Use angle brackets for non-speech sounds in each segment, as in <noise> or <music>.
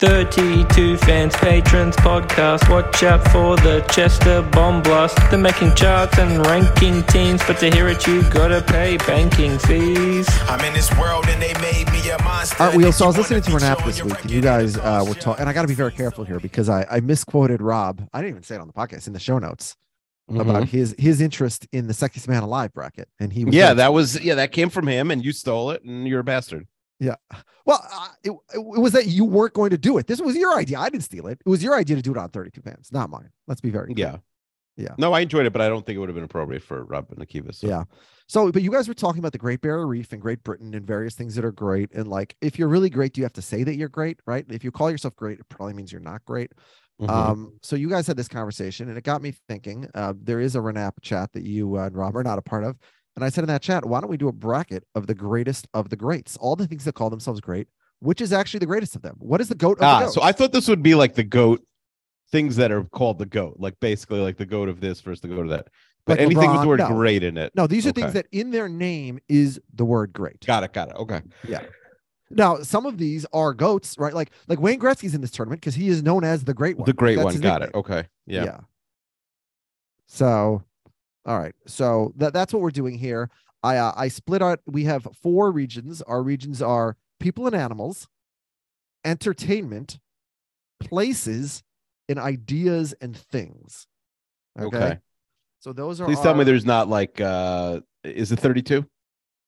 32 fans, patrons, podcast. Watch out for the Chester bomb blast. They're making charts and ranking teams, but to hear it, you gotta pay banking fees. I'm in this world and they made me a monster. All right, Wheel. So I was listening to an app this week, and you guys uh, were talking, and I got to be very careful here because I, I misquoted Rob. I didn't even say it on the podcast in the show notes about his his interest in the sexiest man alive bracket, and he was Yeah, very- that was yeah, that came from him, and you stole it, and you're a bastard. Yeah. Well, uh, it, it was that you weren't going to do it. This was your idea. I didn't steal it. It was your idea to do it on 32 fans, not mine. Let's be very clear. Yeah, Yeah. No, I enjoyed it, but I don't think it would have been appropriate for Rob and Akiva. So. Yeah. So, but you guys were talking about the Great Barrier Reef and Great Britain and various things that are great. And like, if you're really great, do you have to say that you're great? Right. If you call yourself great, it probably means you're not great. Mhm. Um, so you guys had this conversation and it got me thinking. Uh, there is a Renap chat that you uh, and Rob are not a part of. And I said in that chat, why don't we do a bracket of the greatest of the greats? All the things that call themselves great, which is actually the greatest of them? What is the goat of the ah, so I thought this would be like the goat things that are called the goat, like basically like the goat of this versus the goat of that. But Like anything with the word No. great in it. no, these are Okay. things that in their name is the word great. Got it. Got it. Okay. Yeah. Now, some of these are goats, right? Like like Wayne Gretzky's in this tournament because he is known as the great one. The great That's one. Got it. Okay. Yeah. So, all right. So that that's what we're doing here. I uh, I split out. We have four regions. Our regions are people and animals, entertainment, places, and ideas and things. Okay. Okay. So those are. Please tell me there's not like uh is it 32?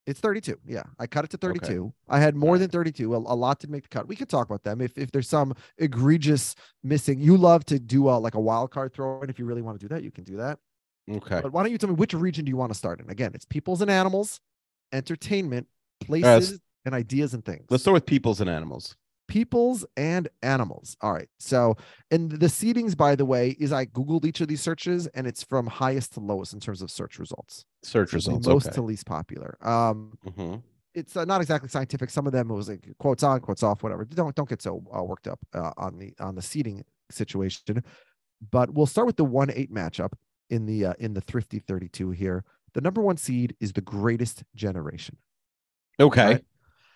It's 32. Yeah. I cut it to Okay. 32. I had more than 32. A, a lot to make the cut. We could talk about them if, if there's some egregious missing. You love to do a, like a wild card throw And If you really want to do that, you can do that. Okay. But why don't you tell me which region do you want to start in? Again, it's peoples and animals, entertainment, places, and ideas and things. Let's start with peoples and animals. peoples and animals. All right. So, and the seedings, by the way, is I Googled each of these searches and it's from highest to lowest in terms of search results. Search results. most okay. to least popular. Um, Mhm. it's uh, not exactly scientific. Some of them it was like quotes on, quotes off, whatever. Don't don't get so uh, worked up uh, on the on the seating situation. But we'll start with the one eight matchup in the uh, in the thrifty thirty two here. The number one seed is the greatest generation. Okay. Right.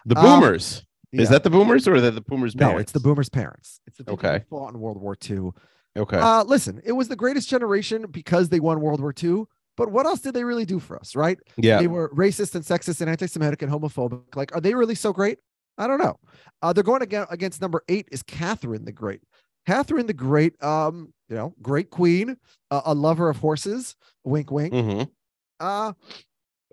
The Um, boomers. Is Yeah. that the boomers or are that the boomers? no? It's the boomers' parents. It's the people who fought in World War II. Okay. Uh, listen, it was the greatest generation because they won World War II. But what else did they really do for us, right? yeah. They were racist and sexist and anti-Semitic and homophobic. Like, are they really so great? I don't know. Uh, they're going against, against number eight is Catherine the Great. Catherine the Great, um, you know, great queen, uh, a lover of horses. Wink, wink. hmm Uh,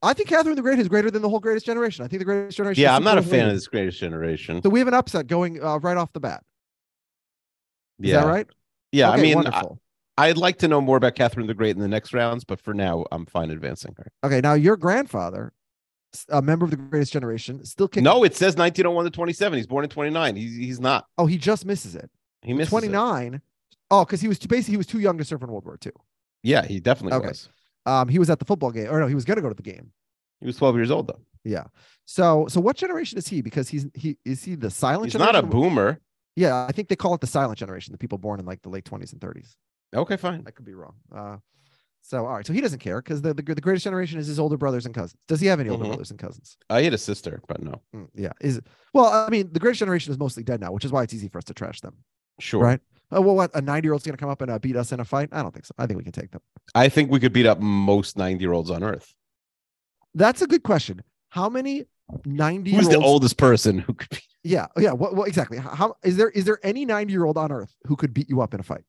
I think Catherine the Great is greater than the whole Greatest Generation. I think the Greatest Generation. Yeah, I'm not a fan of this greatest generation. So we have an upset going uh, right off the bat. Is yeah. that right? Yeah. I mean, I, wonderful. I'd like to know more about Catherine the Great in the next rounds, but for now, I'm fine advancing her. okay, now your grandfather, a member of the Greatest Generation, still kicking. No, it says 1901 to 27. He's born in 29. He's he's not. Oh, he just misses it. He misses it. 29. Oh, because he was too, basically he was too young to serve in World War II. Yeah, he definitely Okay. was. Um, he was at the football game, or no, he was going to go to the game. He was 12 years old though. Yeah. So, so what generation is he? Because he's he is he the silent? Generation. He's not a boomer. Yeah, I think they call it the silent generation, the people born in like the late 20s and 30s. Okay, fine. I could be wrong. Uh, so all right, so he doesn't care because the, the the greatest generation is his older brothers and cousins. Does he have any older Mhm. brothers and cousins? I had a sister, but no. Mm, yeah. Is well, I mean, the greatest generation is mostly dead now, which is why it's easy for us to trash them. Sure. Right. Oh, well, what a 90 year old's going to come up and uh, beat us in a fight? I don't think so. I think we can take them. I think we could beat up most 90 year olds on earth. That's a good question. How many 90 Who's the year olds- the oldest person who could be? <laughs> Yeah, yeah. What, what exactly? How- How is there? Is there any 90 year old on earth who could beat you up in a fight?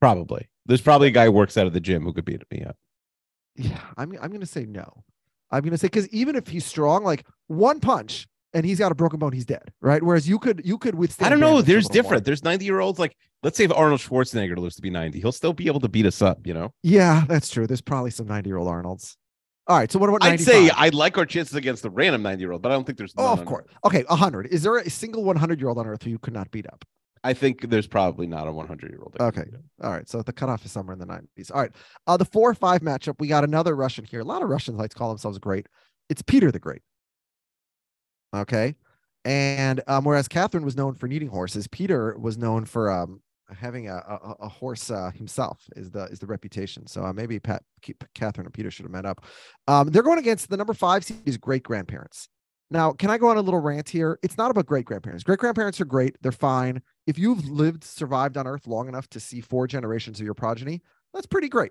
Probably. There's probably a guy who works out of the gym who could beat me up. Yeah, I'm. I'm gonna say no. I'm gonna say because even if he's strong, like one punch and he's got a broken bone, he's dead, right? Whereas you could, you could withstand. I don't know. There's different. There's 90 year olds. Like, let's say if Arnold Schwarzenegger lives to be 90, he'll still be able to beat us up. You know. Yeah, that's true. There's probably some 90 year old Arnold's. All right. So what about 95? I'd say I'd like our chances against the random 90 year old, but I don't think there's. Oh, of course. Okay, 100. Is there a single 100 year old on earth who you could not beat up? I think there's probably not a 100 year old. Okay. All right. So the cutoff is somewhere in the 90s. All right. Uh, the four or five matchup, we got another Russian here. A lot of Russians like to call themselves great. It's Peter the Great. Okay. And um, whereas Catherine was known for needing horses, Peter was known for um, having a, a, a horse uh, himself is the is the reputation. So uh, maybe Pat, Catherine and Peter should have met up. Um, they're going against the number five seed is great grandparents. Now, can I go on a little rant here? It's not about great grandparents. Great grandparents are great. They're fine. If you've lived, survived on Earth long enough to see four generations of your progeny, that's pretty great.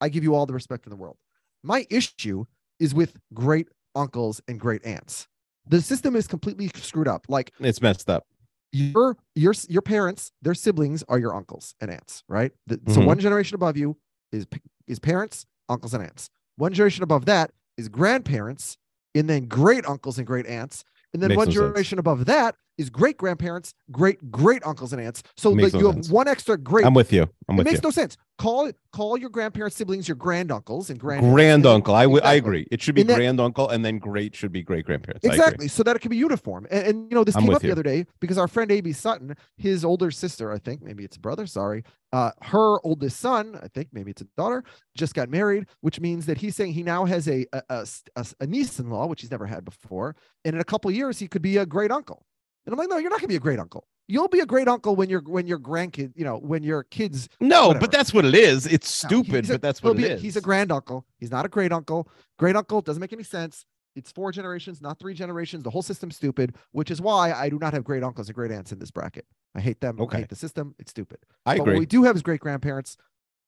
I give you all the respect in the world. My issue is with great uncles and great aunts. The system is completely screwed up. Like It's messed up. your your your parents, their siblings are your uncles and aunts, right? The- So Mhm. one generation above you is is parents, uncles and aunts. One generation above that is grandparents, and then great uncles and great aunts, and then Makes one no sense. generation above that is great grandparents, great great uncles and aunts. So like no you have one extra great. I'm with you. I'm it with makes you. no sense. Call call your grandparents, siblings, your granduncles and grand Grand uncle. I would. I agree. It should be that- grand uncle, and then great should be great grandparents. Exactly, so that it can be uniform. And, and, you know, this I'm came up the other day because our friend AB Sutton, his older sister, I think maybe it's a brother, sorry, uh, her oldest son, I think maybe it's a daughter, just got married, which means that he's saying he now has a a, a, a, a niece-in-law, which he's never had before, and in a couple years he could be a great uncle. And I'm like, no, you're not gonna be a great uncle. You'll be a great uncle when you're when your grandkid, you know, when your kids No, Whatever. but that's what it is. It's stupid, he's a- but that's what it be- is. He's a grand uncle. He's not a great uncle. Great uncle doesn't make any sense. It's four generations, not three generations. The whole system's stupid, which is why I do not have great uncles and great aunts in this bracket. I hate them. I Okay. hate the system. It's stupid. I but agree. what we do have is great grandparents.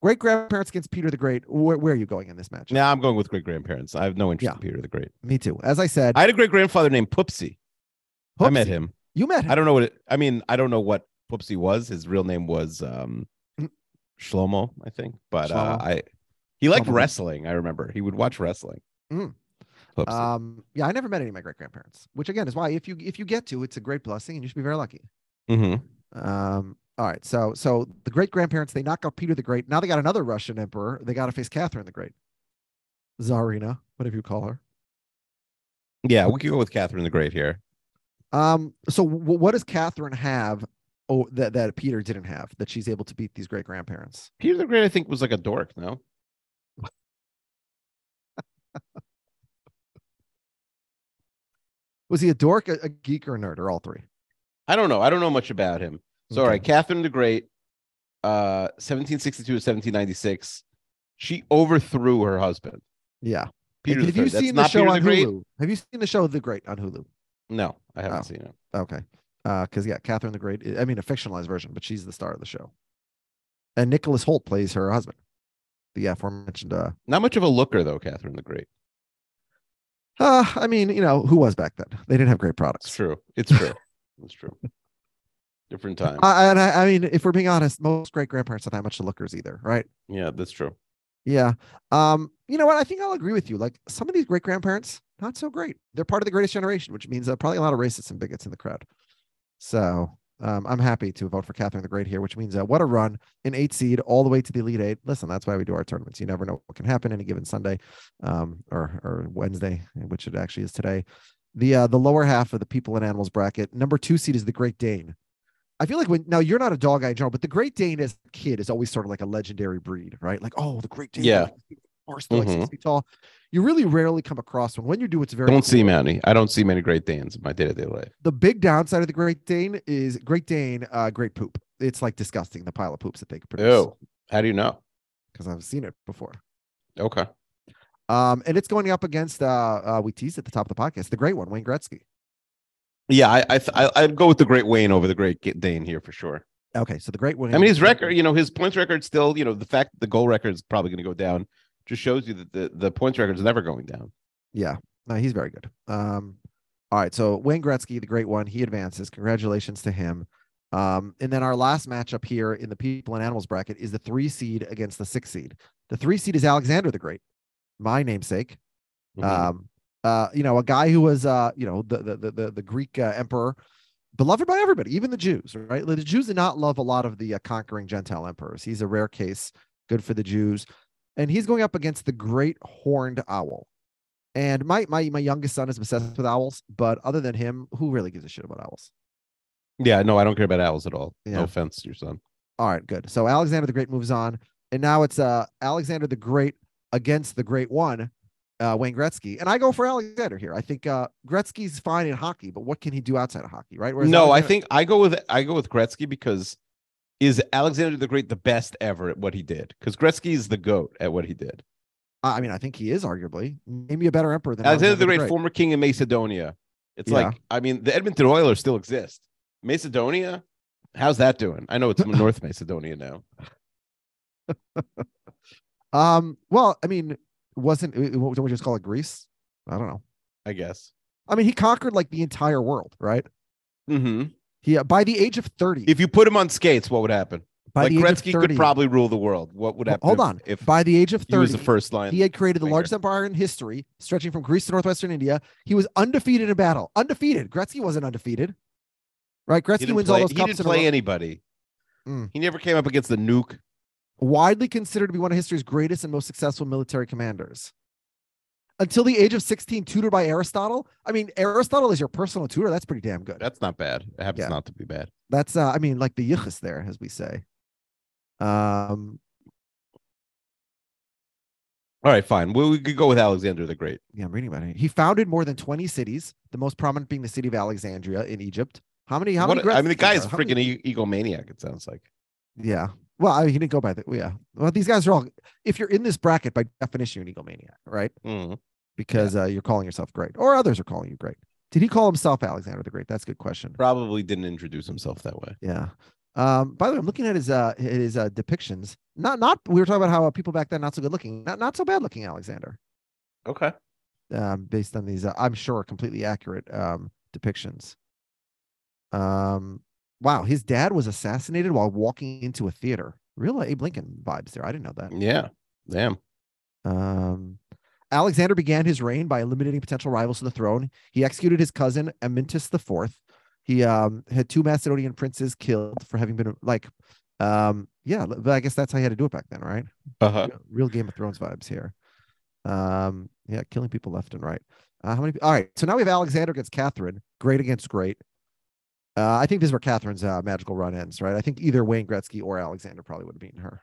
Great grandparents against Peter the Great. Where, where are you going in this match? Now I'm going with great grandparents. I have no interest Yeah. in Peter the Great. Me too. As I said, I had a great grandfather named Poopsie. I met him. You met him. I don't know what it, I mean. I don't know what Poopsie was. His real name was um, Mm. Shlomo, I think. But uh, I he liked Shlomo. wrestling. I remember he would watch wrestling. Mm. Um, yeah, I never met any of my great grandparents, which again is why if you if you get to, it's a great blessing, and you should be very lucky. Mhm. Um, all right. So so the great grandparents they knock out Peter the Great. Now they got another Russian emperor. They got to face Catherine the Great, Tsarina, whatever you call her. Yeah, we could go with Catherine the Great here. Um. So w- what does Catherine have? Oh, that that Peter didn't have that she's able to beat these great grandparents. Peter the Great, I think, was like a dork. No, <laughs> Was he a dork, a, a geek, or a nerd, or all three? I don't know. I don't know much about him. So, all Okay. right, Catherine the Great, uh, 1762 to 1796. She overthrew her husband. Yeah. Peter have the you. That's seen the show Peter on the Great. Hulu? Have you seen the show The Great on Hulu? No, I haven't Oh. seen it. Okay. Uh, because yeah, Catherine the Great. I mean, a fictionalized version, but she's the star of the show. And Nicholas Hoult plays her husband. The aforementioned. Uh, Not much of a looker though, Catherine the Great. uh, I mean, you know, who was back then? They didn't have great It's products. true. It's true. <laughs> it's true. Different time. I, and I, I mean, if we're being honest, most great grandparents don't have much to lookers either, right? yeah, that's true. Yeah. Um, you know what? I think I'll agree with you. Like some of these great grandparents, not so great. They're part of the greatest generation, which means uh, probably a lot of racists and bigots in the crowd. So um, I'm happy to vote for Catherine the Great here, which means uh, what a run in eight seed all the way to the Elite Eight. Listen, that's why we do our tournaments. You never know what can happen any given Sunday um, or or Wednesday, which it actually is today. The uh, the lower half of the people and animals bracket, number two seed is the Great Dane. I feel like when now you're not a dog guy in general, but the Great Dane as a kid is always sort of like a legendary breed, right? Like, oh, the Great Dane. Yeah. Horse they're like Mhm. six feet tall. You really rarely come across one. When you do, it's very Don't see many. I don't see many Great Danes in my day to day life. The big downside of the Great Dane is Great Dane, uh, great poop. It's like disgusting, the pile of poops that they produce. Ew. How do you know? Because I've seen it before. Okay. Um, and it's going up against uh, uh we teased at the top of the podcast, the great one, Wayne Gretzky. Yeah, I, I th- I'd go with the Great Wayne over the Great Dane here for sure. Okay, so the great Wayne. I mean, his record, you know, his points record still, you know, the fact the goal record is probably going to go down just shows you that the, the points record is never going down. Yeah, no, he's very good. Um, all right, so Wayne Gretzky, the great one, he advances. Congratulations to him. Um, and then our last matchup here in the people and animals bracket is the three seed against the six seed. The three seed is Alexander the Great, my namesake. Mhm. Um, uh, you know, a guy who was, uh, you know, the the the the, the Greek uh, emperor, beloved by everybody, even the Jews. Right? The Jews did not love a lot of the uh, conquering Gentile emperors. He's a rare case, good for the Jews, and he's going up against the great horned owl. And my my my youngest son is obsessed with owls, but other than him, who really gives a shit about owls? yeah, no, I don't care about owls at all. Yeah. No offense to your son. All right, good. So Alexander the Great moves on, and now it's uh Alexander the Great against the Great One, uh, Wayne Gretzky, and I go for Alexander here. I think uh, Gretzky's fine in hockey, but what can he do outside of hockey, right? Whereas no, I think I go with I go with Gretzky because is Alexander the Great the best ever at what he did? Because Gretzky is the goat at what he did. I mean I think he is arguably maybe a better emperor than Alexander the Great, former king of Macedonia. It's Yeah. like I mean the Edmonton Oilers still exist. Macedonia, how's that doing? I know it's <laughs> North Macedonia now. <laughs> Um, well, I mean, wasn't uh, what would we just call it Greece? I don't know. I guess. I mean, he conquered like the entire world, right? hmm He uh, by the age of thirty. If you put him on skates, what would happen? by like the age of Gretzky 30 could probably rule the world. What would happen? Hold if- on. If by the age of 30, he was the first line, He had created the largest empire in history, stretching from Greece to northwestern India. He was undefeated in battle. Undefeated. Gretzky wasn't undefeated. Right? Gretzky wins play, all those he cups didn't play anybody. Mm. He never came up against the nuke. widely considered to be one of history's greatest and most successful military commanders. Until the age of 16, tutored by Aristotle. I mean, Aristotle is your personal tutor. That's pretty damn good. That's not bad. It happens Yeah. not to be bad. That's uh, I mean, like the yichus there, as we say. Um, All right, fine. Well, we could go with Alexander the Great. yeah, I'm reading about it. He founded more than 20 cities, the most prominent being the city of Alexandria in Egypt. How many? How What- many? I mean, the guy is freaking egomaniac. It sounds like. Yeah. Well, I mean, he didn't go by the. Yeah. Well, these guys are all. If you're in this bracket, by definition, you're an egomaniac, right? Mhm. Because uh, you're calling yourself great, or others are calling you great. Did he call himself Alexander the Great? That's a good question. Probably didn't introduce himself that way. Yeah. Um. By the way, I'm looking at his uh his uh depictions. Not not. We were talking about how uh, people back then not so good looking. Not not so bad looking Alexander. Okay. Um, based on these, uh, I'm sure completely accurate um depictions. Um. Wow, his dad was assassinated while walking into a theater. Real Abe Lincoln vibes there. I didn't know that. Yeah. Damn. Um, Alexander began his reign by eliminating potential rivals to the throne. He executed his cousin Amyntas IV. He um, had two Macedonian princes killed for having been like, um, yeah, but I guess that's how he had to do it back then, right? Uh-huh. Real- Real Game of Thrones vibes here. Um, yeah, killing people left and right. Uh, how many? All right, so now we have Alexander against Catherine. Great against great. Uh, I think this is where Catherine's uh, magical run ends, right? I think either Wayne Gretzky or Alexander probably would have beaten her.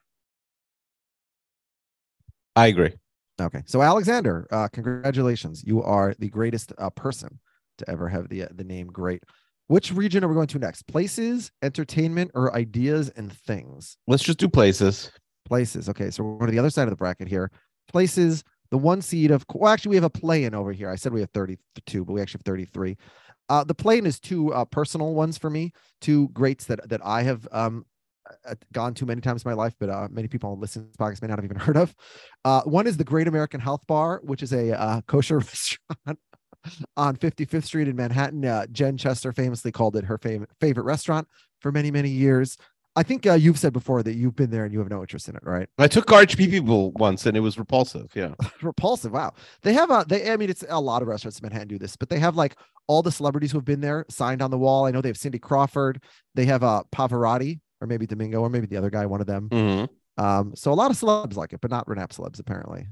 I agree. Okay, so Alexander, uh, congratulations! You are the greatest uh, person to ever have the uh, the name great. Which region are we going to next? Places, entertainment, or ideas and things? Let's just do places. Places. Okay, so we're going to the other side of the bracket here. Places, the one seed of well, actually we have a play-in over here. I said we have 32, but we actually have 33. Uh, the play-in is two uh, personal ones for me, two greats that that I have um uh, gone to many times in my life, but uh, many people on listening to this podcast may not have even heard of. Uh, one is the Great American Health Bar, which is a uh, kosher <laughs> restaurant on 55th Street in Manhattan. Jen Chester famously called it her fav- favorite restaurant for many, many years. I think uh, you've said before that you've been there and you have no interest in it, right? I took RHP people once and it was repulsive. Yeah. <laughs> repulsive. Wow. They have a they I mean it's a lot of restaurants in Manhattan do this, but they have like all the celebrities who have been there signed on the wall. I know they have Cindy Crawford, they have uh Pavarotti or maybe Domingo or maybe the other guy, one of them. Mhm. Um so a lot of celebs like it, but not Renap celebs apparently.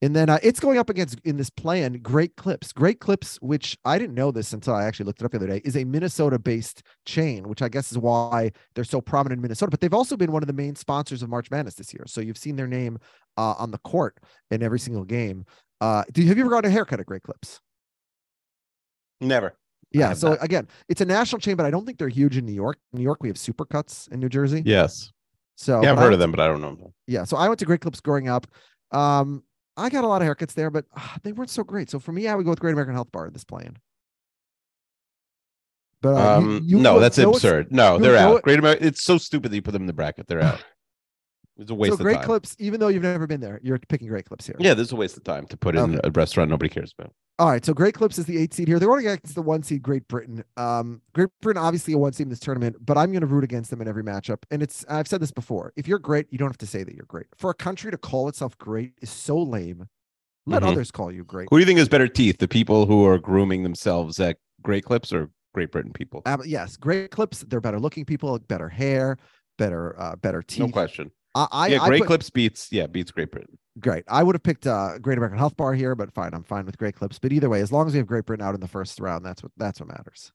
And then uh, it's going up against in this plan Great Clips. Great Clips, which I didn't know this until I actually looked it up the other day, is a Minnesota-based chain, which I guess is why they're so prominent in Minnesota. But they've also been one of the main sponsors of March Madness this year. So you've seen their name uh, on the court in every single game. Uh, do you have you ever gotten a haircut at Great Clips? Never. Yeah. So not. again, it's a national chain, but I don't think they're huge in New York. In New York, we have Supercuts in New Jersey. Yes. So yeah, I've but I heard of them, but I don't know them. yeah so i went to great clips growing up um i got a lot of haircuts there but ah, they weren't so great so for me i would go with great american health bar this plan but uh, Um, you no, that's no ex- absurd. No, they're out. Great American. It's so stupid that you put them in the bracket. They're <sighs> out. It's a waste so Great. Clips, even though you've never been there, you're picking Great Clips here. Yeah, this is a waste of time to put in Okay. a restaurant nobody cares about. All right, so Great Clips is the eight seed here. They're going against the one seed Great Britain. Um, Great Britain obviously a one seed in this tournament, but I'm going to root against them in every matchup. And it's I've said this before: if you're great, you don't have to say that you're great. For a country to call itself great is so lame. Let Mhm. others call you great. Who do you think has better teeth? The people who are grooming themselves at Great Clips or Great Britain people? Uh, yes, Great Clips. They're better looking people, better hair, better uh, better teeth. No question. I, yeah, Great put- Clips beats yeah beats Great Britain. great. I would have picked uh, Great American Health Bar here, but fine, I'm fine with Great Clips. But either way, as long as we have Great Britain out in the first round, that's what that's what matters.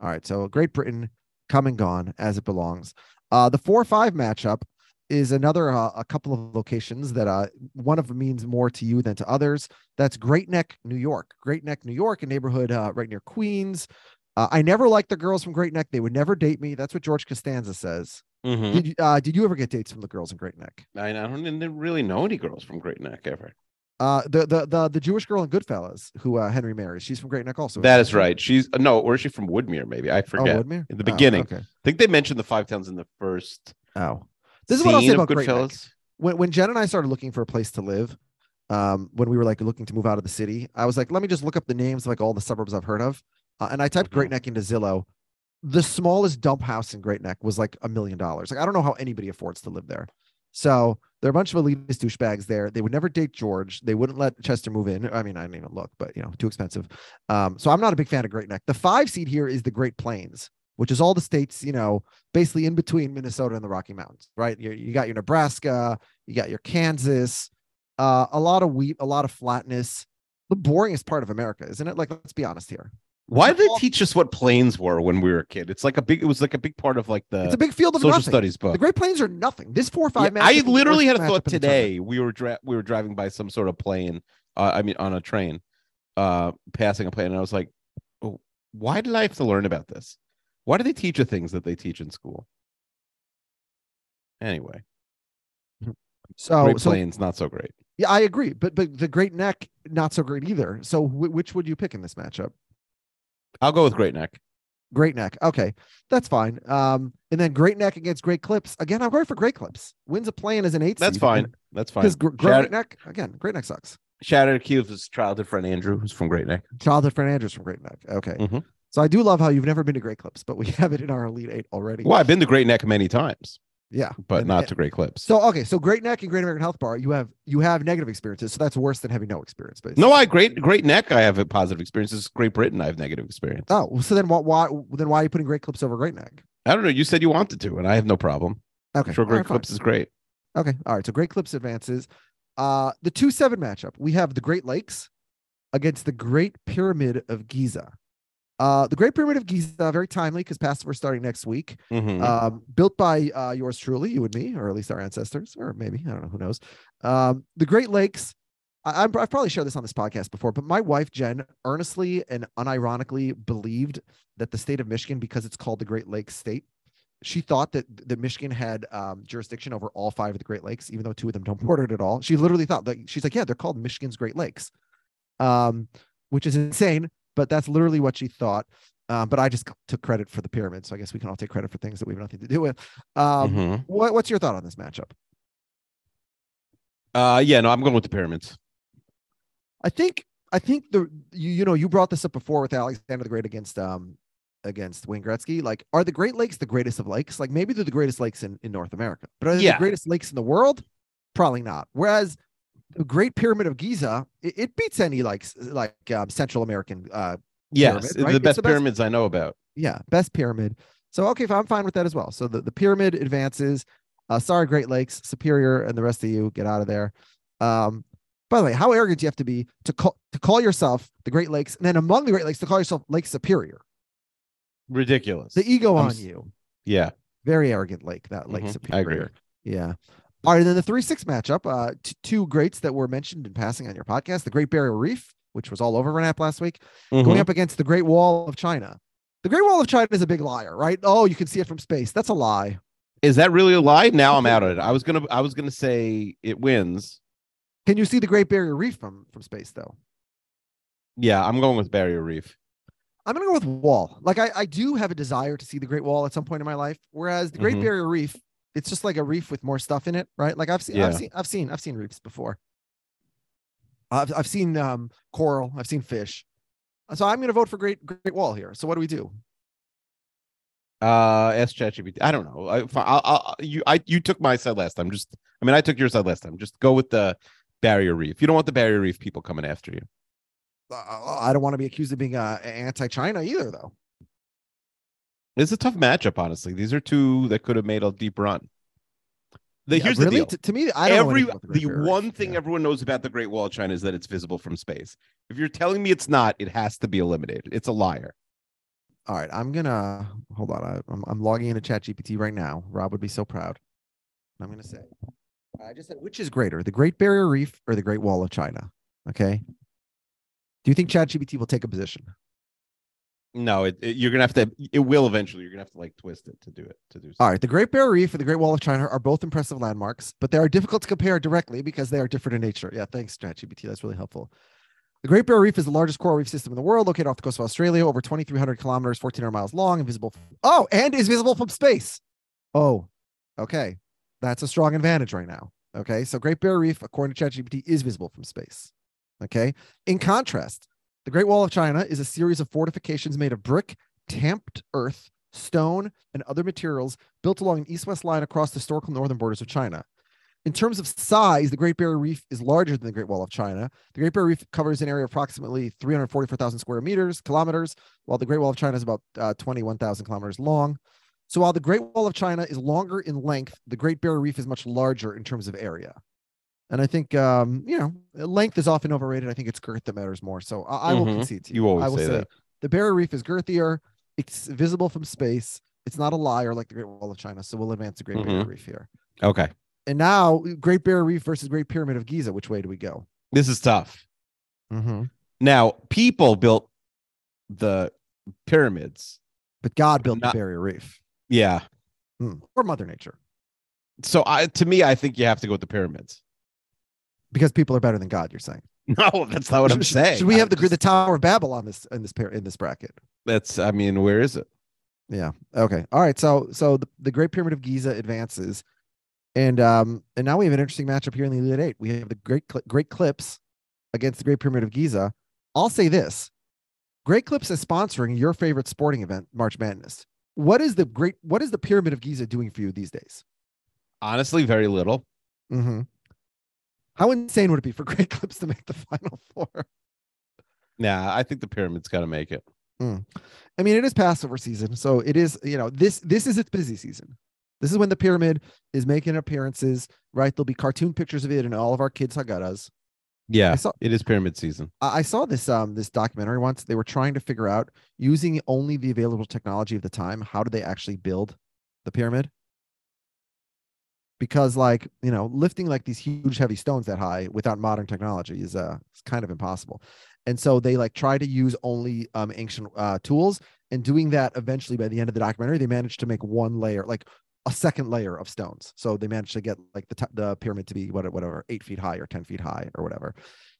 All right, so Great Britain come and gone as it belongs. Uh, the four five matchup is another uh, a couple of locations that uh, one of them means more to you than to others. That's Great Neck, New York. Great Neck, New York, a neighborhood uh, right near Queens. Uh, I never liked the girls from Great Neck. They would never date me. That's what George Costanza says. Mhm. Did you, uh, did you ever get dates from the girls in Great Neck? I, I don't even really know any girls from Great Neck ever. Uh, the the the the Jewish girl in Goodfellas, who uh, Henry marries, she's from Great Neck also. That is right. She's no, or is she from Woodmere? Maybe I forget. Oh, forget. Woodmere? In the Oh, beginning, okay. I think they mentioned the five towns in the first. Oh, this is what I'll say about Great Neck. When when Jen and I started looking for a place to live, um, when we were like looking to move out of the city, I was like, let me just look up the names of like all the suburbs I've heard of, uh, and I typed Great Mhm. Neck into Zillow. The smallest dump house in Great Neck was like a million dollars. Like I don't know how anybody affords to live there. So there are a bunch of elitist douchebags there. They would never date George. They wouldn't let Chester move in. I mean, I didn't even look, but you know, too expensive. Um, so I'm not a big fan of Great Neck. The five seed here is the Great Plains, which is all the states, you know, basically in between Minnesota and the Rocky Mountains, right? You, you got your Nebraska, you got your Kansas, uh, a lot of wheat, a lot of flatness. The boringest part of America, isn't it? Like, let's be honest here. Why did they teach us what plains were when we were a kid? It's like a big. It was like a big part of like the It's a big field of social nothing. studies book. The Great Plains are nothing. This four or five. matchup I literally had a thought matchup in the tournament. today. We were dra- we were driving by some sort of plain. Uh, I mean, on a train, uh, passing a plain, and I was like, oh, "Why did I have to learn about this? Why do they teach the things that they teach in school?" Anyway, <laughs> So, Great so Plains not so great. yeah, I agree. But but the Great Neck not so great either. So wh- which would you pick in this matchup? I'll go with Great Neck. Great Neck. Okay, that's fine. Um, and then Great Neck against Great Clips. Again, I'm going for Great Clips. Wins a play-in as an eight. That's fine. That's fine. Because Shout, Great Neck again. Great Neck sucks. shout out to Keith's childhood friend Andrew, who's from Great Neck. Childhood friend Andrews from Great Neck. Okay. Mhm. So I do love how you've never been to Great Clips, but we <laughs> have it in our Elite Eight already. Well, I've been to Great Neck many times, Yeah. but And- not to Great Clips. So okay, so Great Neck and Great American Health Bar, you have you have negative experiences, so that's worse than having no experience. But no, I great Great Neck. I have a positive experiences. Great Britain, I have negative experience. Oh, so then what? Why then? Why are you putting Great Clips over Great Neck? I don't know. You said you wanted to, and I have no problem. Okay. I'm sure Great right, fine. Clips is great. Okay. All right. So Great Clips advances. Uh, the two seven matchup. We have the Great Lakes against the Great Pyramid of Giza. Uh, the Great Pyramid of Giza, very timely because Passover starting next week. Mhm. Um, built by uh, yours truly, you and me, or at least our ancestors, or maybe I don't know, who knows. Um, the Great Lakes. I, I've probably shared this on this podcast before, but my wife Jen earnestly and unironically believed that the state of Michigan, because it's called the Great Lakes State, she thought that that Michigan had um, jurisdiction over all five of the Great Lakes, even though two of them don't <laughs> border it at all. She literally thought that she's like, yeah, they're called Michigan's Great Lakes, um, which is insane, but that's literally what she thought. Um, but I just took credit for the pyramid, so I guess we can all take credit for things that we have nothing to do with. Um, Mhm. what, what's your thought on this matchup? Uh, yeah, no, I'm going with the pyramids. I think I think the you you know you brought this up before with Alexander the Great against um against Wayne Gretzky. Like, are the Great Lakes the greatest of lakes? Like, maybe they're the greatest lakes in, in North America, but are they Yeah. the greatest lakes in the world? Probably not. Whereas the Great Pyramid of Giza, it, it beats any like like um, Central American. Uh, Yes, Pyramid, right? the best the best- pyramids I know about. yeah, best pyramid. So okay, I'm fine with that as well. So the, the pyramid advances. Uh, sorry, Great Lakes, Superior, and the rest of you get out of there. Um, by the way, how arrogant do you have to be to call to call yourself the Great Lakes, and then among the Great Lakes to call yourself Lake Superior? Ridiculous. The ego I'm on you. Yeah. Very arrogant lake, that Lake Mhm, I Superior. agree. Yeah. All right, and then the three six matchup. Uh, t- two greats that were mentioned in passing on your podcast: the Great Barrier Reef, which was all over Renap last week, going Mhm. up against the Great Wall of China. The Great Wall of China is a big liar, right? Oh, you can see it from space. That's a lie. Is that really a lie? Now I'm out of it. I was gonna I was gonna say it wins. Can you see the Great Barrier Reef from from space though? Yeah, I'm going with Barrier Reef. I'm gonna go with Wall. Like I, I do have a desire to see the Great Wall at some point in my life. Whereas the Great Mhm. Barrier Reef, It's just like a reef with more stuff in it, right? Like I've seen, I've seen, I've seen, I've seen reefs before. I've I've seen um coral, I've seen fish. So I'm gonna vote for Great Great Wall here. So what do we do? Uh, ask ChatGPT. I don't know. I, I'll, I'll, you, I, you took my side last time. Just, I mean, I took your side last time. Just go with the barrier reef. You don't want the barrier reef people coming after you. I don't want to be accused of being uh, anti-China either, though. It's a tough matchup, honestly. These are two that could have made a deep run. The, Yeah, here's really? the deal. To, to me, I don't Every the, Great one thing Yeah. everyone knows about the Great Wall of China is that it's visible from space. If you're telling me it's not, it has to be eliminated. It's a liar. All right, I'm gonna hold on. I, I'm I'm logging into ChatGPT right now. Rob would be so proud. I'm gonna say, I just said, which is greater, the Great Barrier Reef or the Great Wall of China? Okay. Do you think ChatGPT will take a position? No, it, it- you're gonna have to. It will eventually. You're gonna have to like twist it to do it to do. All So. right, the Great Barrier Reef and the Great Wall of China are both impressive landmarks, but they are difficult to compare directly because they are different in nature. Yeah, thanks, ChatGPT. That's really helpful. The Great Barrier Reef is the largest coral reef system in the world, located off the coast of Australia, over 2,300 kilometers, 1,400 miles long, and visible. Oh, and is visible from space. Oh, okay. That's a strong advantage right now. Okay, so Great Barrier Reef, according to ChatGPT, is visible from space. Okay. In contrast, the Great Wall of China is a series of fortifications made of brick, tamped earth, stone, and other materials built along an east-west line across the historical northern borders of China. In terms of size, the Great Barrier Reef is larger than the Great Wall of China. The Great Barrier Reef covers an area of approximately 344,000 square meters, kilometers, while the Great Wall of China is about uh, 21,000 kilometers long. So while the Great Wall of China is longer in length, the Great Barrier Reef is much larger in terms of area. And I think, um, you know, length is often overrated. I think it's girth that matters more. So I, I will Mhm. concede to you. You always I will say that. the Barrier Reef is girthier. It's visible from space. It's not a liar like the Great Wall of China. So we'll advance the Great Barrier Mhm. Reef here. Okay, And now, Great Barrier Reef versus Great Pyramid of Giza. Which way do we go? this is tough. Mm-hmm. Now, people built the pyramids. But God built Not- the Barrier Reef, Yeah. Hmm. or Mother Nature, So, I to me, I think you have to go with the pyramids. Because people are better than God. You're saying? <laughs> No, that's not what I'm Should- saying. Should we have the just- the Tower of Babel on this in this pair in this bracket? That's. I mean, where is it? Yeah. Okay. All right. So so the, the Great Pyramid of Giza advances, and um and now we have an interesting matchup here in the Elite Eight. We have the Great Cl- Great Clips against the Great Pyramid of Giza. I'll say this: Great Clips is sponsoring your favorite sporting event, March Madness. What is the great? What is the Pyramid of Giza doing for you these days? Honestly, very little. Mm-hmm. How insane would it be for <laughs> Great Clips to make the Final Four? Nah, I think the pyramid's got to make it. I mean, it is Passover season, so it is. You know, this this is its busy season. This is when the pyramid is making appearances. Right, there'll be cartoon pictures of it in all of our kids' haggadahs. Yeah, saw it is pyramid season. I I saw this um this documentary once. They were trying to figure out using only the available technology of the time. How do they actually build the pyramid? Because like you know, lifting like these huge heavy stones that high without modern technology is uh kind of impossible. And so they like try to use only um ancient uh tools. And doing that eventually by the end of the documentary, they managed to make one layer, like a second layer of stones. So they managed to get like the t- the pyramid to be what whatever eight feet high or ten feet high or whatever.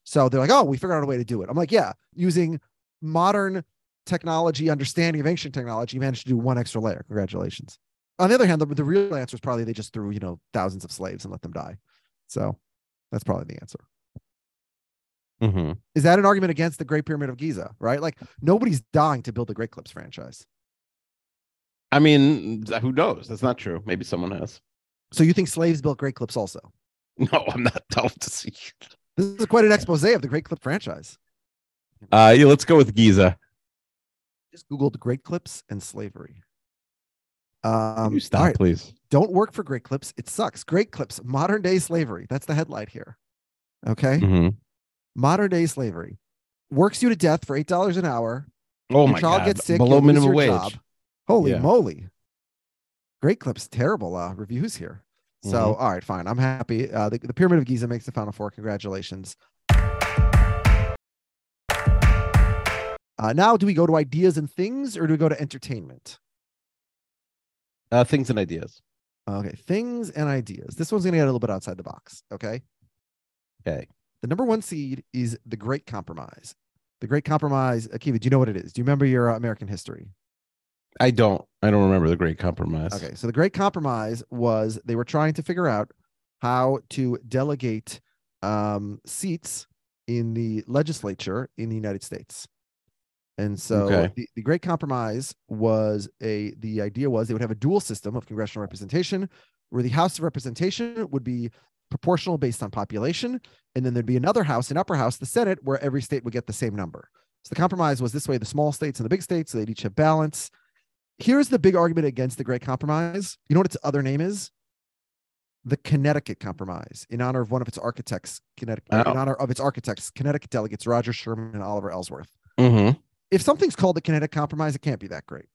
So they're like, oh, we figured out a way to do it. I'm like, yeah, using modern technology, understanding of ancient technology, you managed to do one extra layer. Congratulations. On the other hand, the, the real answer is probably they just threw, you know, thousands of slaves and let them die. So that's probably the answer. hmm Is that an argument against the Great Pyramid of Giza? Right? Like nobody's dying to build the Great Clips franchise. I mean, who knows? That's not true. Maybe someone has. So you think slaves built Great Clips also? <laughs> No, I'm not down to see. This is quite an expose of the Great Clip franchise. Uh, yeah, let's go with Giza. Just Googled Great Clips and slavery. Um, you stop, right. please. don't work for Great Clips. It sucks. Great Clips, modern day slavery. That's the headline here. Okay. Mm-hmm. Modern day slavery works you to death for $8 an hour. Oh Your my child god, gets sick. below minimum wage. job. Holy Yeah. moly. Great Clips, terrible uh, reviews here. So, Mm-hmm. all right, fine. I'm happy. Uh, the, the Pyramid of Giza makes the Final Four. Congratulations. Uh, now, do we go to ideas and things or do we go to entertainment? Uh, things and ideas. Okay, things and ideas. This one's going to get a little bit outside the box. Okay. Okay. The number one seed is the Great Compromise. The Great Compromise, Akiva, do you know what it is? Do you remember your uh, American history? I don't. I don't remember the Great Compromise. Okay, so the Great Compromise was they were trying to figure out how to delegate um, seats in the legislature in the United States. And so Okay. the, the Great Compromise was a the idea was they would have a dual system of congressional representation where the House of Representation would be proportional based on population, and then there'd be another house, an upper house, the Senate, where every state would get the same number. So the compromise was this way: the small states and the big states, so they'd each have balance. Here's the big argument against the Great Compromise. You know what its other name is? The Connecticut Compromise, in honor of one of its architects, Connecticut, Oh. in honor of its architects, Connecticut delegates Roger Sherman and Oliver Ellsworth. Mm-hmm. If something's called the Connecticut Compromise, it can't be that great.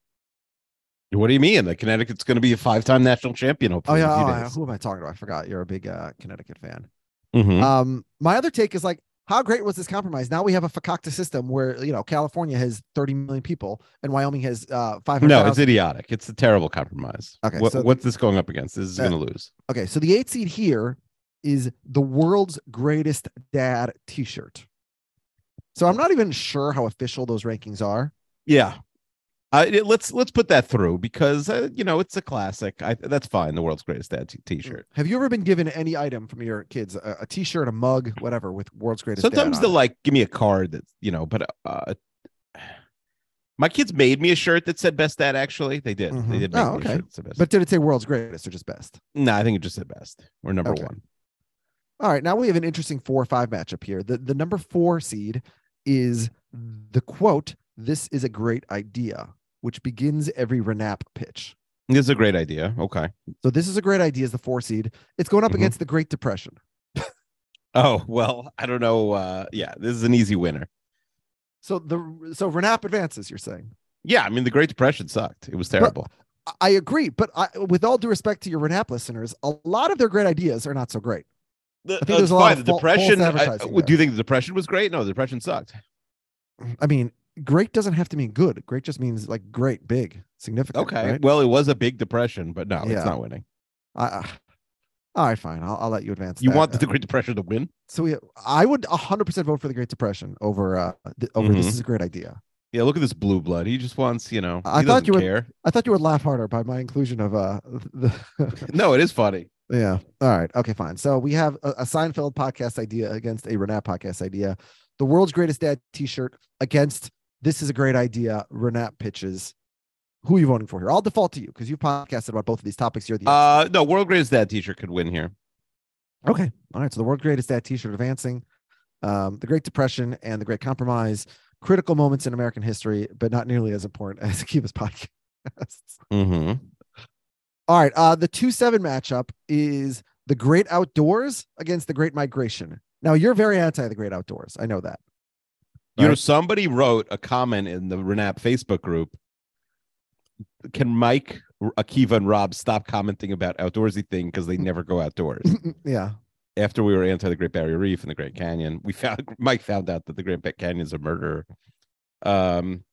What do you mean? The Connecticut's going to be a five-time national champion. Oh yeah, oh, yeah, who am I talking to? I forgot. You're a big uh, Connecticut fan. Mhm. Um, my other take is like, how great was this compromise? Now we have a fakakta system where you know California has 30 million people and Wyoming has uh 500. No, it's idiotic. It's a terrible compromise. Okay, What, so what's this going up against? This is Uh, going to lose. okay. So the eight seed here is the world's greatest dad T-shirt. So I'm not even sure how official those rankings are. Yeah. Uh, it- let's let's put that through because uh, you know it's a classic. I, that's fine. The world's greatest dad t- t-shirt. Have you ever been given any item from your kids, a, a T-shirt, a mug, whatever, with world's greatest? Sometimes they'll like give me a card that you know, but uh, my kids made me a shirt that said best dad. Actually, they did. Mhm. They did make Oh, okay. shirt that best. But did it say world's greatest or just best? no, I think it just said best. We're number Okay. one. All right, now we have an interesting four or five matchup here. The the number four seed is the quote, "This is a great idea," which begins every Renap pitch. This is a great idea. Okay. So this is a great idea as the four seed. It's going up Mhm. against the Great Depression. Oh well, I don't know. Uh, yeah, this is an easy winner. So the so Renap advances. You're saying? Yeah, I mean the Great Depression sucked. It was terrible. I- I agree, but I, with all due respect to your Renap listeners, a lot of their great ideas are not so great. The, think there's a lot of the fal- false depression. I- do you think the depression was great? No, the depression sucked. I mean, great doesn't have to mean good. Great just means like great, big, significant. Okay. right? Well, it was a big depression, but no, Yeah. it's not winning. I, I, all right, fine. I'll, I'll let you advance. You that. want Uh, the Great Depression to win? So we, I would 100% vote for the Great Depression over uh th- over this Mhm. is a great idea. Yeah, look at this blue blood. He just wants, you know, I he thought doesn't you would- care. I thought you would laugh harder by my inclusion of uh <laughs> the No, it is funny. Yeah. All right. Okay, fine. So we have a, a Seinfeld podcast idea against a Renat podcast idea. The world's greatest dad t-shirt against this is a great idea. Renat pitches. Who are you voting for here? I'll default to you because you've podcasted about both of these topics. You're the Uh, no, World Greatest Dad T-shirt could win here. Okay. All right. So the world greatest dad t-shirt advancing. Um, the Great Depression and the Great Compromise, critical moments in American history, but not nearly as important <laughs> as Akiva's podcasts. Mm-hmm. All right. Uh, the 2-7 matchup is the Great Outdoors against the Great Migration. Now you're very anti the Great Outdoors. I know that. You know, somebody wrote a comment in the Renap Facebook group. Can Mike, Akiva, and Rob stop commenting about outdoorsy thing because they never go outdoors? <laughs> yeah. After we were anti the Great Barrier Reef and the Great Canyon, we found <laughs> Mike found out that the Great Canyon is a murderer. Um.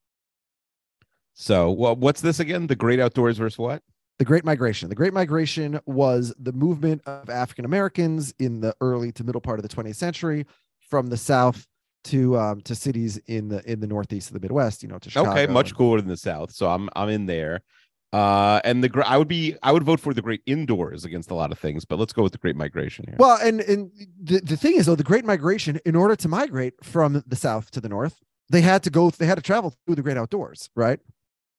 So, well, what's this again? The Great Outdoors versus what? The Great Migration. The Great Migration was the movement of African Americans in the early to middle part of the 20th century from the South to um, to cities in the in the Northeast of the Midwest. You know, to Chicago. Okay, much cooler than the South. So I'm I'm in there. Uh, and the I would be I would vote for the Great Indoors against a lot of things, but let's go with the Great Migration here. Well, and and the, the thing is though, the Great Migration, in order to migrate from the South to the North, they had to go. They had to travel through the Great Outdoors, right?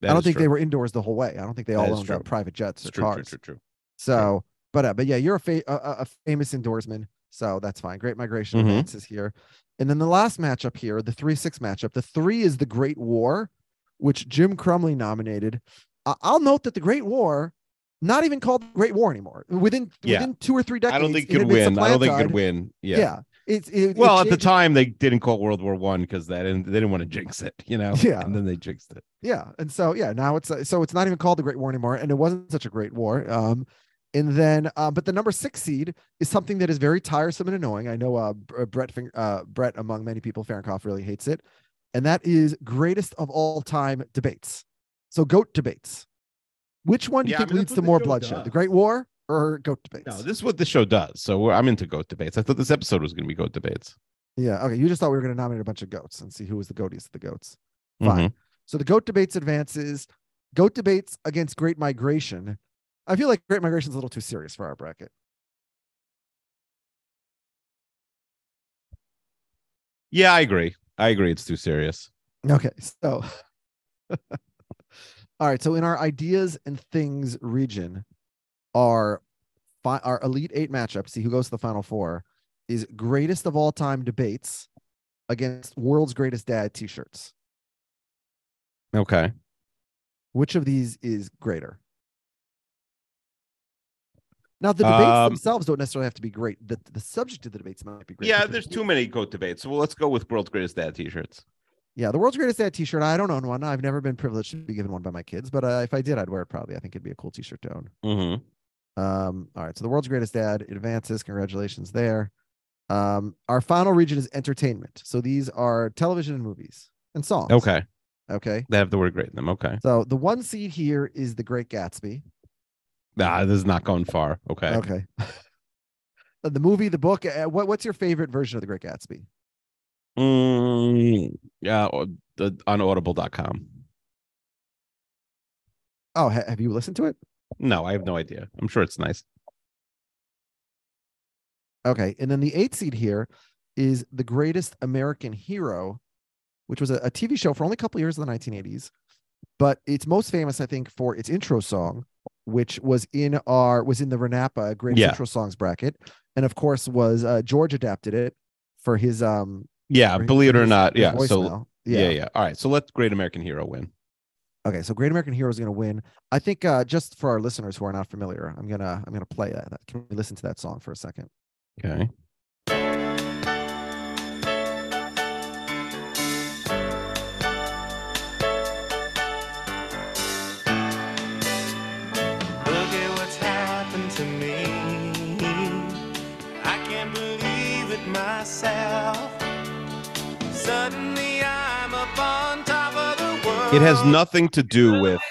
That I don't think true. they were indoors the whole way. I don't think they That all owned true. private jets or true, true, cars. true, true. So, but uh, but yeah, you're a, fa- a, a famous indoorsman, so that's fine. Great migration Mhm. advances here, and then the last matchup here, the three six matchup. The three is the Great War, which Jim Crumley nominated. I- I'll note that the Great War, not even called the Great War anymore. Within Yeah. within two or three decades, I don't think it could win. I don't think it could win. Yeah. Yeah, it's it, it Well, at the changed- time they didn't call World War One because that and they didn't want to jinx it, you know. Yeah. And then they jinxed it. Yeah, and so yeah, now it's uh, so it's not even called the Great War anymore, and it wasn't such a great war. Um, and then uh, but the number six seed is something that is very tiresome and annoying. I know uh, Brett uh Brett among many people, Fahrenkoff really hates it, and that is greatest of all time debates. So goat debates. Which one do you Yeah, I think mean, leads to more show bloodshed, the. Great War or goat debates? No, this is what the show does. So we're, I'm into goat debates. I thought this episode was going to be goat debates. yeah, okay. You just thought we were going to nominate a bunch of goats and see who was the goatiest of the goats. Fine. Mm-hmm. So the goat debates advances. Goat debates against Great Migration. I feel like Great Migration is a little too serious for our bracket. Yeah, I agree. I agree. It's too serious. Okay, so <laughs> all right. So in our ideas and things region, our fi- our elite eight matchup, see who goes to the final four, is greatest of all time debates against world's greatest dad t-shirts. Okay. Which of these is greater? Now the debates Um, themselves don't necessarily have to be great. The the subject of the debates might be great. Yeah, there's too many goat debates. So well, let's go with world's greatest dad t-shirts. Yeah, the world's greatest dad T-shirt. I don't own one. I've never been privileged to be given one by my kids, but uh, if I did, I'd wear it probably. I think it'd be a cool T-shirt to own. Mm-hmm. Um, all right, so the world's greatest dad advances. Congratulations there. Um, our final region is entertainment. So these are television and movies and songs. Okay. Okay. They have the word great in them. Okay. So the one seed here is The Great Gatsby. Nah, this is not going far. Okay. Okay. <laughs> The movie, the book. Uh, what, what's your favorite version of The Great Gatsby? Mm, yeah, on audible.com. Oh, ha- have you listened to it? No, I have no idea. I'm sure it's nice. Okay. And then the eighth seed here is The Greatest American Hero, which was a, a TV show for only a couple years in the 1980s. But it's most famous, I think, for its intro song, which was in our was in the Renapa Greatest Yeah. Intro Songs bracket, and of course was uh, George adapted it for his um. Yeah, for his- believe it or not. Yeah. So voicemail. yeah. yeah, All right. So let Great American Hero win. Okay, so Great American Hero is going to win. I think uh, just for our listeners who are not familiar, I'm gonna I'm gonna play that. Can we listen to that song for a second? Okay. It has nothing to do with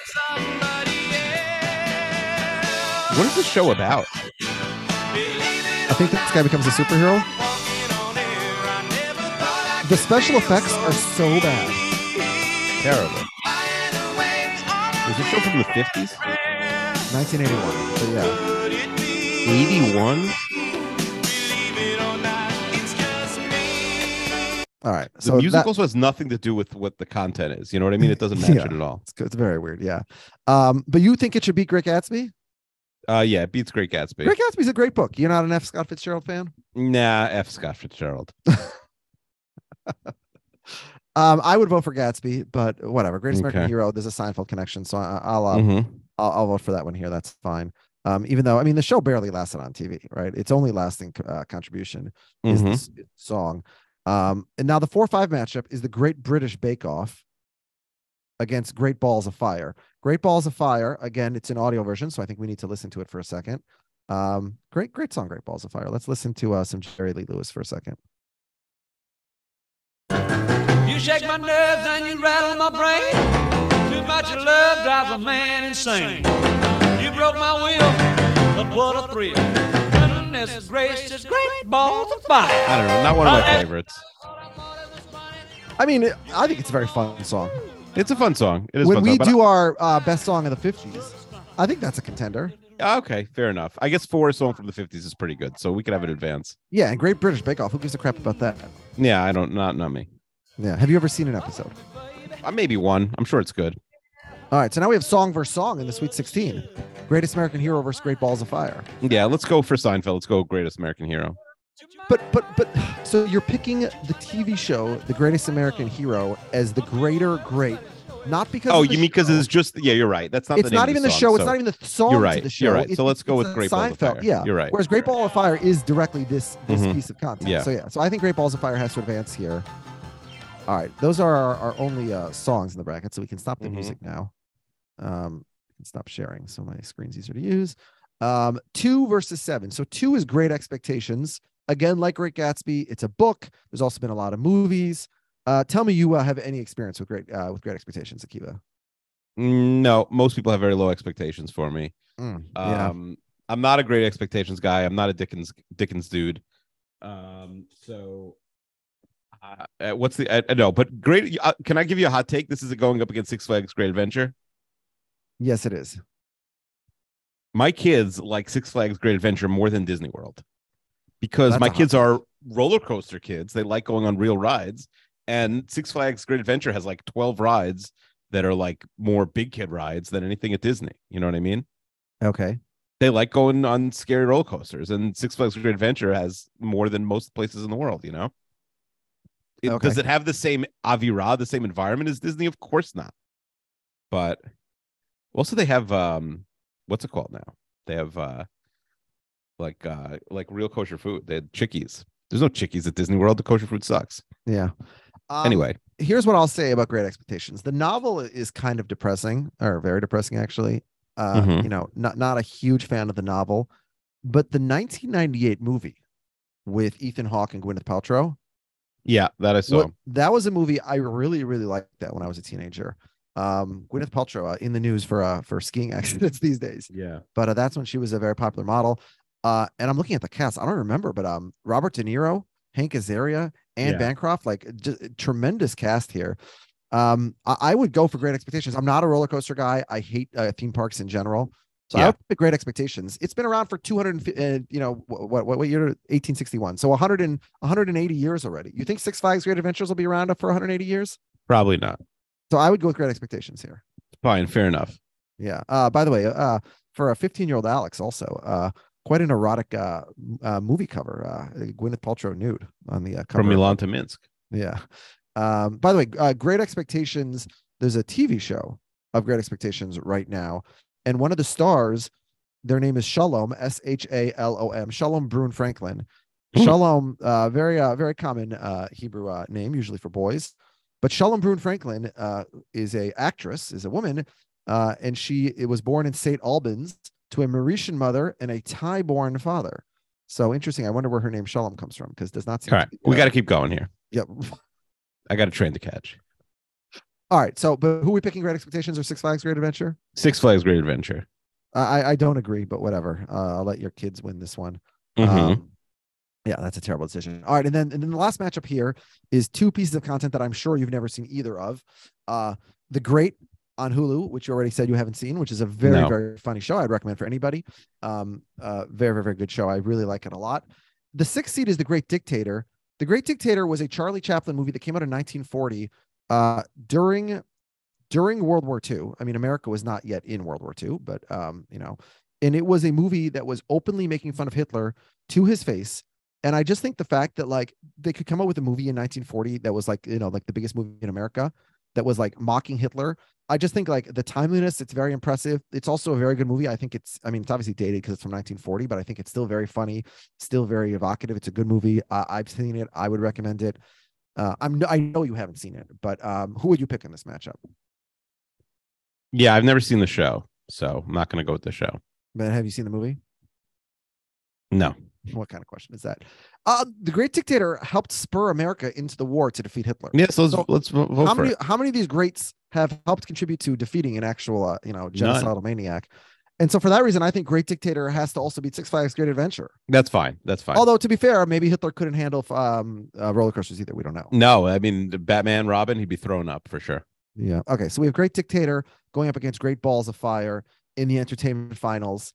what is this show about? I think this guy becomes a superhero. Walking on air, I never thought I'd The special effects are so bad. Terrible. find a way on Is this show from the 50s? 1981. So yeah. Could it be? 81? All right. The So music that- also has nothing to do with what the content is. You know what I mean? It doesn't <laughs> match Yeah. it at all. It's, it's very weird. Yeah. Um, but you think it should beat Great Gatsby? Uh, yeah, it beats Great Gatsby. Great Gatsby's a great book. You're not an F. Scott Fitzgerald fan? Nah, F. Scott Fitzgerald. <laughs> Um, I would vote for Gatsby, but whatever. Greatest American Hero. There's a Seinfeld connection, so I, I'll, uh, Mhm. I'll I'll vote for that one here. That's fine. Um, even though I mean the show barely lasted on TV, right? Its only lasting uh, contribution is Mhm. this song. Um, and now the four five matchup is the Great British Bake Off against Great Balls of Fire. Great Balls of Fire. Again, it's an audio version, so I think we need to listen to it for a second. Um, great, great song, Great Balls of Fire. Let's listen to uh, some Jerry Lee Lewis for a second. You shake my nerves and you rattle my brain. Too much love drives a man insane. You broke my will, but what a thrill. Goodness gracious, great balls of fire. I don't know. Not one of my Uh, favorites. I mean, I think it's a very fun song. It's a fun song. It is a When fun we song, but do our uh, best song of the '50s, I think that's a contender. I- okay, fair enough. I guess four song from the 50s is pretty good, so we could have it advance. Yeah, and Great British Bake Off. Who gives a crap about that? Yeah, I don't. Not not me. Yeah. Have you ever seen an episode? Uh, maybe one. I'm sure it's good. All right, so now we have song versus song in the Sweet 16. Greatest American Hero versus Great Balls of Fire. Yeah, let's go for Seinfeld. Let's go Greatest American Hero. But but but so you're picking the TV show The Greatest American Hero as the greater great, not because Oh, you mean because it's just yeah, you're right. That's not. it's the name not of even the song, show. It's not even the song You're to right, the show. you're right. It's- So let's go with Great Balls of. Fire. Yeah, You're right. Whereas Great Ball of Fire is directly this this Mhm. piece of content. Yeah. So yeah, so I think Great Balls of Fire has to advance here. All right, those are our, our only uh, songs in the bracket, so we can stop the Mhm. music now. Um, can stop sharing, so my screen's easier to use. Um, two versus seven. So two is Great Expectations. Again, like Great Gatsby, it's a book. There's also been a lot of movies. Uh, tell me you uh, have any experience with great uh, with Great Expectations, Akiva. No, most people have very low expectations for me. Mm, yeah. Um, I'm not a great expectations guy. I'm not a Dickens Dickens dude. Um, so uh, uh, what's the? I, I know, but great. Uh, can I give you a hot take? This is going up against Six Flags Great Adventure. Yes, it is. My kids like Six Flags Great Adventure more than Disney World because That's my kids are roller coaster kids. They like going on real rides, and Six Flags Great Adventure has like twelve rides that are like more big kid rides than anything at Disney. You know what I mean? Okay. They like going on scary roller coasters, and Six Flags Great Adventure has more than most places in the world. You know. It, Okay. Does it have the same Avira, the same environment as Disney? Of course not. But also they have um what's it called now? They have uh like uh like real kosher food. They had chickies. There's no chickies at Disney World. The kosher food sucks. Yeah. Um, anyway, here's what I'll say about Great Expectations. The novel is kind of depressing, or very depressing, actually. Uh, Mhm. You know, not not a huge fan of the novel, but the 1998 movie with Ethan Hawke and Gwyneth Paltrow. yeah, that I saw. What- that was a movie I really really liked that when I was a teenager. Um, Gwyneth Paltrow uh, in the news for uh for skiing <laughs> accidents these days, yeah. but uh, that's when she was a very popular model. Uh, and I'm looking at the cast. I don't remember, but um, Robert De Niro, Hank Azaria, and Yeah. Bancroft, like tremendous cast here. Um, I, I would go for Great Expectations. I'm not a roller coaster guy. I hate uh, theme parks in general. So I Yeah. would pick Great Expectations. It's been around for 200, uh, you know, what, what, what year? 1861. So 100 and 180 years already. You think Six Flags Great Adventures will be around for 180 years? Probably not. So I would go with Great Expectations here. Fine, fair enough. Yeah. Uh, by the way, uh, for a 15 year old Alex, also, uh, quite an erotic uh, uh, movie cover. Uh, Gwyneth Paltrow nude on the uh, cover. From Milan to Minsk. Yeah. Um, by the way, uh, Great Expectations. There's a TV show of Great Expectations right now, and one of the stars, their name is Shalom, S H A L O M, Shalom Brune Franklin. Hmm. Shalom, uh, very uh, very common uh, Hebrew uh, name, usually for boys. But Shalom Brune Franklin uh, is a actress, is a woman, uh, and she it was born in St. Albans to a Mauritian mother and a Thai-born father. So interesting. I wonder where her name Shalom comes from because does not seem. All to we got to keep going here. Yep. <laughs> I got a train to catch. All right. So, but who are we picking? Great Expectations or Six Flags Great Adventure? Six Flags Great Adventure. I I- don't agree, but whatever. Uh, I'll let your kids win this one. Mhm. Um, yeah, that's a terrible decision. All right, and then and then the last matchup here is two pieces of content that I'm sure you've never seen either of. Uh, The Great on Hulu, which you already said you haven't seen, which is a very No. very funny show. I'd recommend for anybody. Um, uh, very very very good show. I really like it a lot. The sixth seed is The Great Dictator. The Great Dictator was a Charlie Chaplin movie that came out in 1940 uh, during during World War II. I mean, America was not yet in World War II, but um, you know, and it was a movie that was openly making fun of Hitler to his face. And I just think the fact that like they could come up with a movie in 1940 that was like, you know, like the biggest movie in America that was like mocking Hitler. I just think like the timeliness, it's very impressive. It's also a very good movie. I think it's, I mean, it's obviously dated because it's from 1940, but I think it's still very funny, still very evocative. It's a good movie. Uh, I've seen it. I would recommend it. Uh, I'm, I know you haven't seen it, but um, who would you pick in this matchup? Yeah, I've never seen the show, so I'm not going to go with the show. Ben, have you seen the movie? No. What kind of question is that? Uh, the Great Dictator helped spur America into the war to defeat Hitler. Yes, let's So, let's vote how for many it. how many of these greats have helped contribute to defeating an actual uh, you know genocidal maniac? And so for that reason, I think Great Dictator has to also beat Six Flags Great Adventure. That's fine. That's fine. Although to be fair, maybe Hitler couldn't handle um, uh, roller coasters either. We don't know. no, I mean Batman, Robin, he'd be thrown up for sure. Yeah. Okay. So we have Great Dictator going up against Great Balls of Fire in the entertainment finals.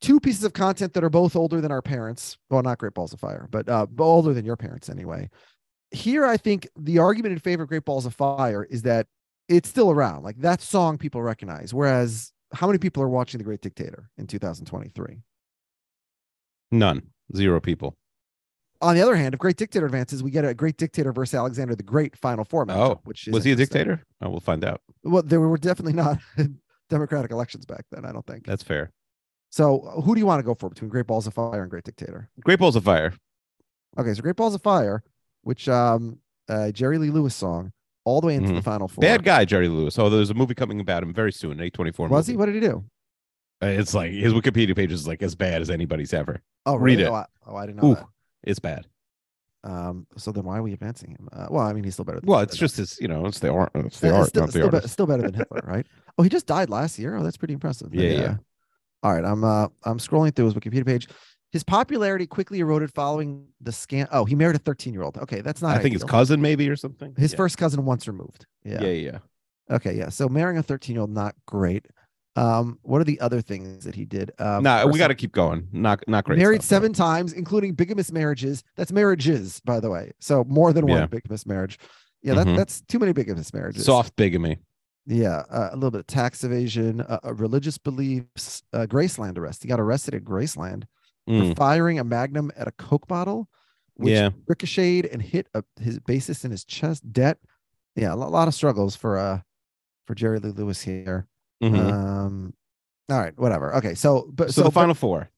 Two pieces of content that are both older than our parents. Well, not Great Balls of Fire, but uh, older than your parents anyway. Here, I think the argument in favor of Great Balls of Fire is that it's still around. Like that song people recognize. Whereas, how many people are watching The Great Dictator in 2023? None. Zero people. On the other hand, if Great Dictator advances, we get a Great Dictator versus Alexander the Great final four matchup, Oh, which is Was he a dictator? Oh, we'll find out. Well, there were definitely not <laughs> democratic elections back then. I don't think. That's fair. So, uh, who do you want to go for between Great Balls of Fire and Great Dictator? Great Balls of Fire. Okay, so Great Balls of Fire, which um, uh, Jerry Lee Lewis song, all the way into the Mhm. final four. Bad guy, Jerry Lewis. Oh, there's a movie coming about him very soon. A24 Was he? What did he do? Uh, It's like his Wikipedia page is like as bad as anybody's ever. Oh, Read it. Oh, I, oh, I didn't know Ooh. that. It's bad. Um, so then why are we advancing him? Uh, well, I mean, he's still better. Than Well, Hitler, it's just his, you know, it's the art. It's the Uh, art, still, not the still, be- still better than Hitler, right? <laughs> Oh, he just died last year. Oh, that's pretty impressive. But Yeah, yeah. All right, I'm uh, I'm scrolling through his Wikipedia page. His popularity quickly eroded following the scan. Oh, he married a 13 year old. Okay, that's not. I think his cousin maybe or something. His Yeah. first cousin once removed. Yeah. Yeah, yeah. Okay, yeah. So marrying a 13 year old, not great. Um, what are the other things that he did? Um, nah, we got to keep going. Not not great. married stuff, though. seven times, including bigamous marriages. That's marriages, by the way. So more than one Yeah. bigamous marriage. Yeah, that, Mhm. that's too many bigamous marriages. soft bigamy. Yeah, uh, a little bit of tax evasion, uh, uh, religious beliefs, uh, Graceland arrest. He got arrested at Graceland Mm. for firing a magnum at a Coke bottle, which Yeah. ricocheted and hit a, his bassist in his chest. Debt. Yeah, a lo- lot of struggles for uh for Jerry Lee Lewis here. Mhm. Um, all right, whatever. Okay, so but so, the but- final four.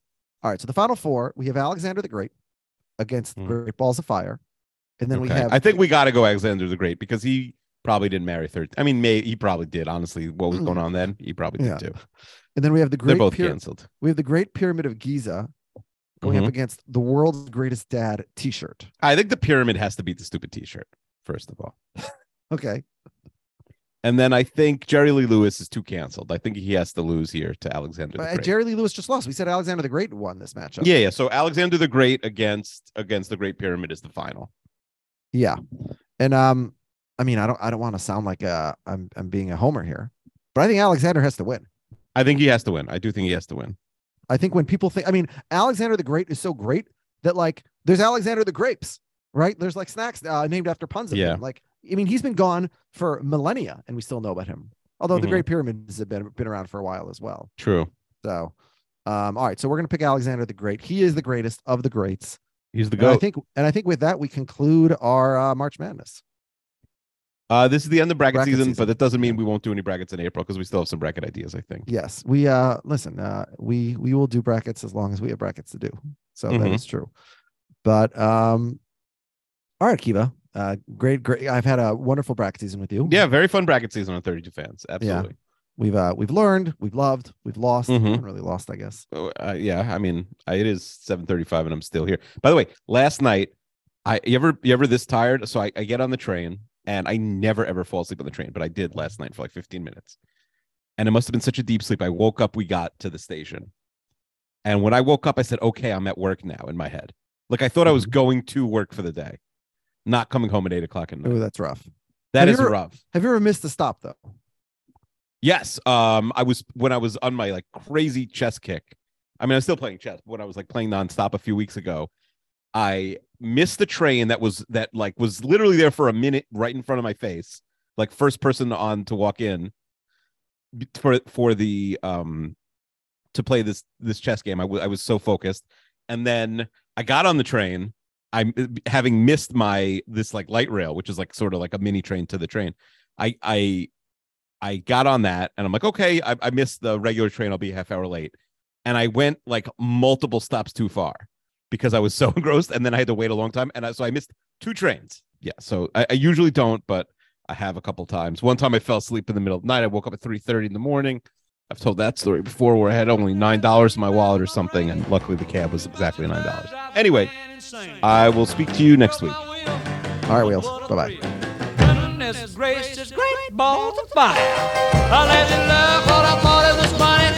all right, so the final four we have Alexander the Great against Mhm. Great Balls of Fire, and then we have I think we got to go Alexander the Great because he probably didn't marry 13. I mean, may he probably did. Honestly, what was going on then? He probably Yeah. did too. and then we have the They're Great both Pyra- canceled. we have the Great Pyramid of Giza going Mhm. up against the world's greatest dad T-shirt. I think the pyramid has to beat the stupid T-shirt first of all, <laughs> Okay, and then I think Jerry Lee Lewis is too canceled. I think he has to lose here to Alexander but uh, Jerry Lee Lewis just lost. We said Alexander the Great won this matchup. yeah, yeah. So Alexander the Great against against the Great Pyramid is the final. Yeah. And um, I mean, I don't I don't want to sound like uh I'm I'm being a homer here, but I think Alexander has to win. I think he has to win. I do think he has to win. I think when people think I mean, Alexander the Great is so great that like there's Alexander the Grapes, right? There's like snacks uh, named after puns of Yeah. him. Like I mean, he's been gone for millennia and we still know about him. Although the Mhm. Great Pyramids have been been around for a while as well. True. So um, all right, so we're gonna pick Alexander the Great. He is the greatest of the greats. He's the And I think and I think with that we conclude our uh, March Madness. Uh, this is the end of bracket, Bracket season, season. but that doesn't mean we won't do any brackets in April because we still have some bracket ideas. I think. Yes, we uh listen, uh we we will do brackets as long as we have brackets to do. So that Mhm. is true. But um all right, Kiva. Uh great, great. I've had a wonderful bracket season with you. Yeah, very fun bracket season on 32 fans. Absolutely. Yeah. We've uh we've learned, we've loved, we've lost. Mhm. haven't really lost, I guess. Oh, Uh, yeah, I mean, I, it is 7:35 and I'm still here. By the way, last night, I you ever you ever this tired? So I, I get on the train and I never ever fall asleep on the train, but I did last night for like 15 minutes. And it must have been such a deep sleep. I woke up, we got to the station. And when I woke up, I said, "Okay, I'm at work now." In my head, like I thought I was going to work for the day, not coming home at eight o'clock at night. Oh, that's rough. That have is ever- rough. Have you ever missed a stop though? Yes. Um, I was when I was on my like crazy chess kick. I mean, I'm still playing chess, but when I was like playing nonstop a few weeks ago, I missed the train that was that like was literally there for a minute right in front of my face, like first person on to walk in for for the um to play this this chess game. I wa- I was so focused, and then I got on the train. I'm having missed my this like light rail, which is like sort of like a mini train to the train. I I I got on that and I'm like, okay, I, I missed the regular train. I'll be a half hour late. And I went like multiple stops too far because I was so <laughs> engrossed. And then I had to wait a long time. And I, so I missed two trains. Yeah. So I, I usually don't, but I have a couple times. One time I fell asleep in the middle of the night. I woke up at 3:30 in the morning. I've told that story before where I had only nine dollars in my wallet or something, and luckily the cab was exactly nine dollars. Anyway, I will speak to you next week. All right, Wheels. Bye-bye. Goodness gracious, great balls of fire. I let you love what I thought it was funny.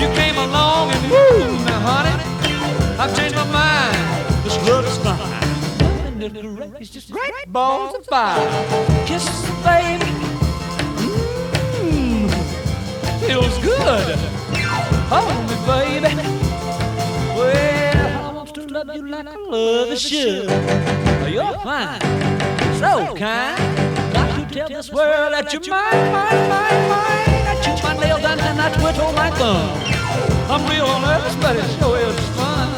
You came along and woo, now honey, I've changed fine. Goodness gracious, great balls of fire. Kisses, baby. Mmm, feels good. Hold me, baby. Well, I want to love you like I love a should. You're fine so kind. Got to tell this world that you're mine, mine, mine, mine. I chew my nails and then I twiddle my thumb. I'm real nervous, but it sure is fun.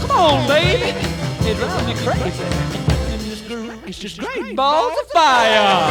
Come on, baby. It drives me crazy. And this great, it's just great balls of fire.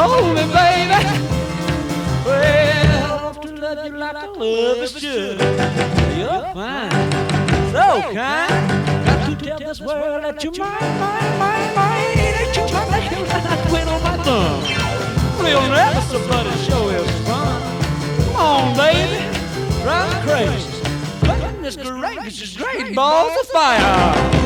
Hold me, baby. Well, to love you like I love is should. You're fine, so kind. Got to tell this world that you're mine, mine, mine, mine. That you're my nails and I twiddle my thumb. real nervous, but it sure is fun. Come on, baby, drive crazy. Goodness gracious, great balls of fire.